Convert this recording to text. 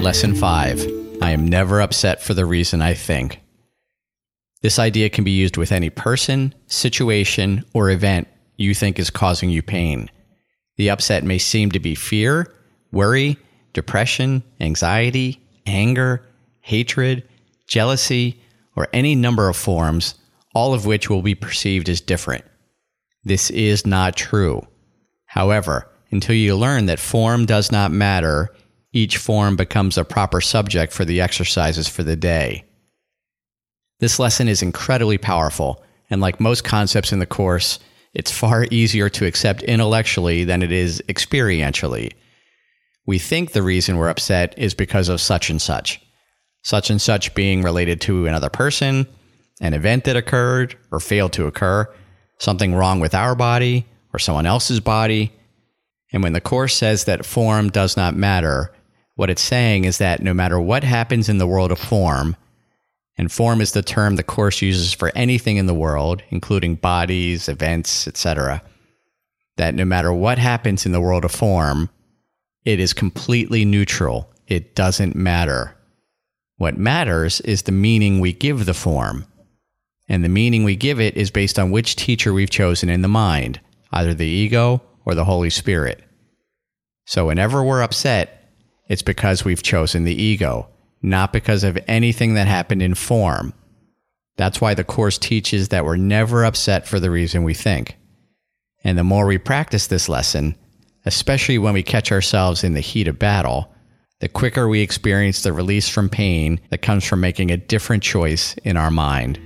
Lesson 5 I am never upset for the reason I think. This idea can be used with any person, situation, or event you think is causing you pain. The upset may seem to be fear, worry, depression, anxiety, anger, hatred, jealousy, or any number of forms, all of which will be perceived as different. This is not true. However, until you learn that form does not matter, each form becomes a proper subject for the exercises for the day. This lesson is incredibly powerful, and like most concepts in the Course, it's far easier to accept intellectually than it is experientially. We think the reason we're upset is because of such and such, such and such being related to another person, an event that occurred or failed to occur, something wrong with our body or someone else's body. And when the Course says that form does not matter, what it's saying is that no matter what happens in the world of form, and form is the term the Course uses for anything in the world, including bodies, events, etc., that no matter what happens in the world of form, it is completely neutral. It doesn't matter. What matters is the meaning we give the form. And the meaning we give it is based on which teacher we've chosen in the mind, either the ego or the Holy Spirit. So whenever we're upset, it's because we've chosen the ego, not because of anything that happened in form. That's why the Course teaches that we're never upset for the reason we think. And the more we practice this lesson, especially when we catch ourselves in the heat of battle, the quicker we experience the release from pain that comes from making a different choice in our mind.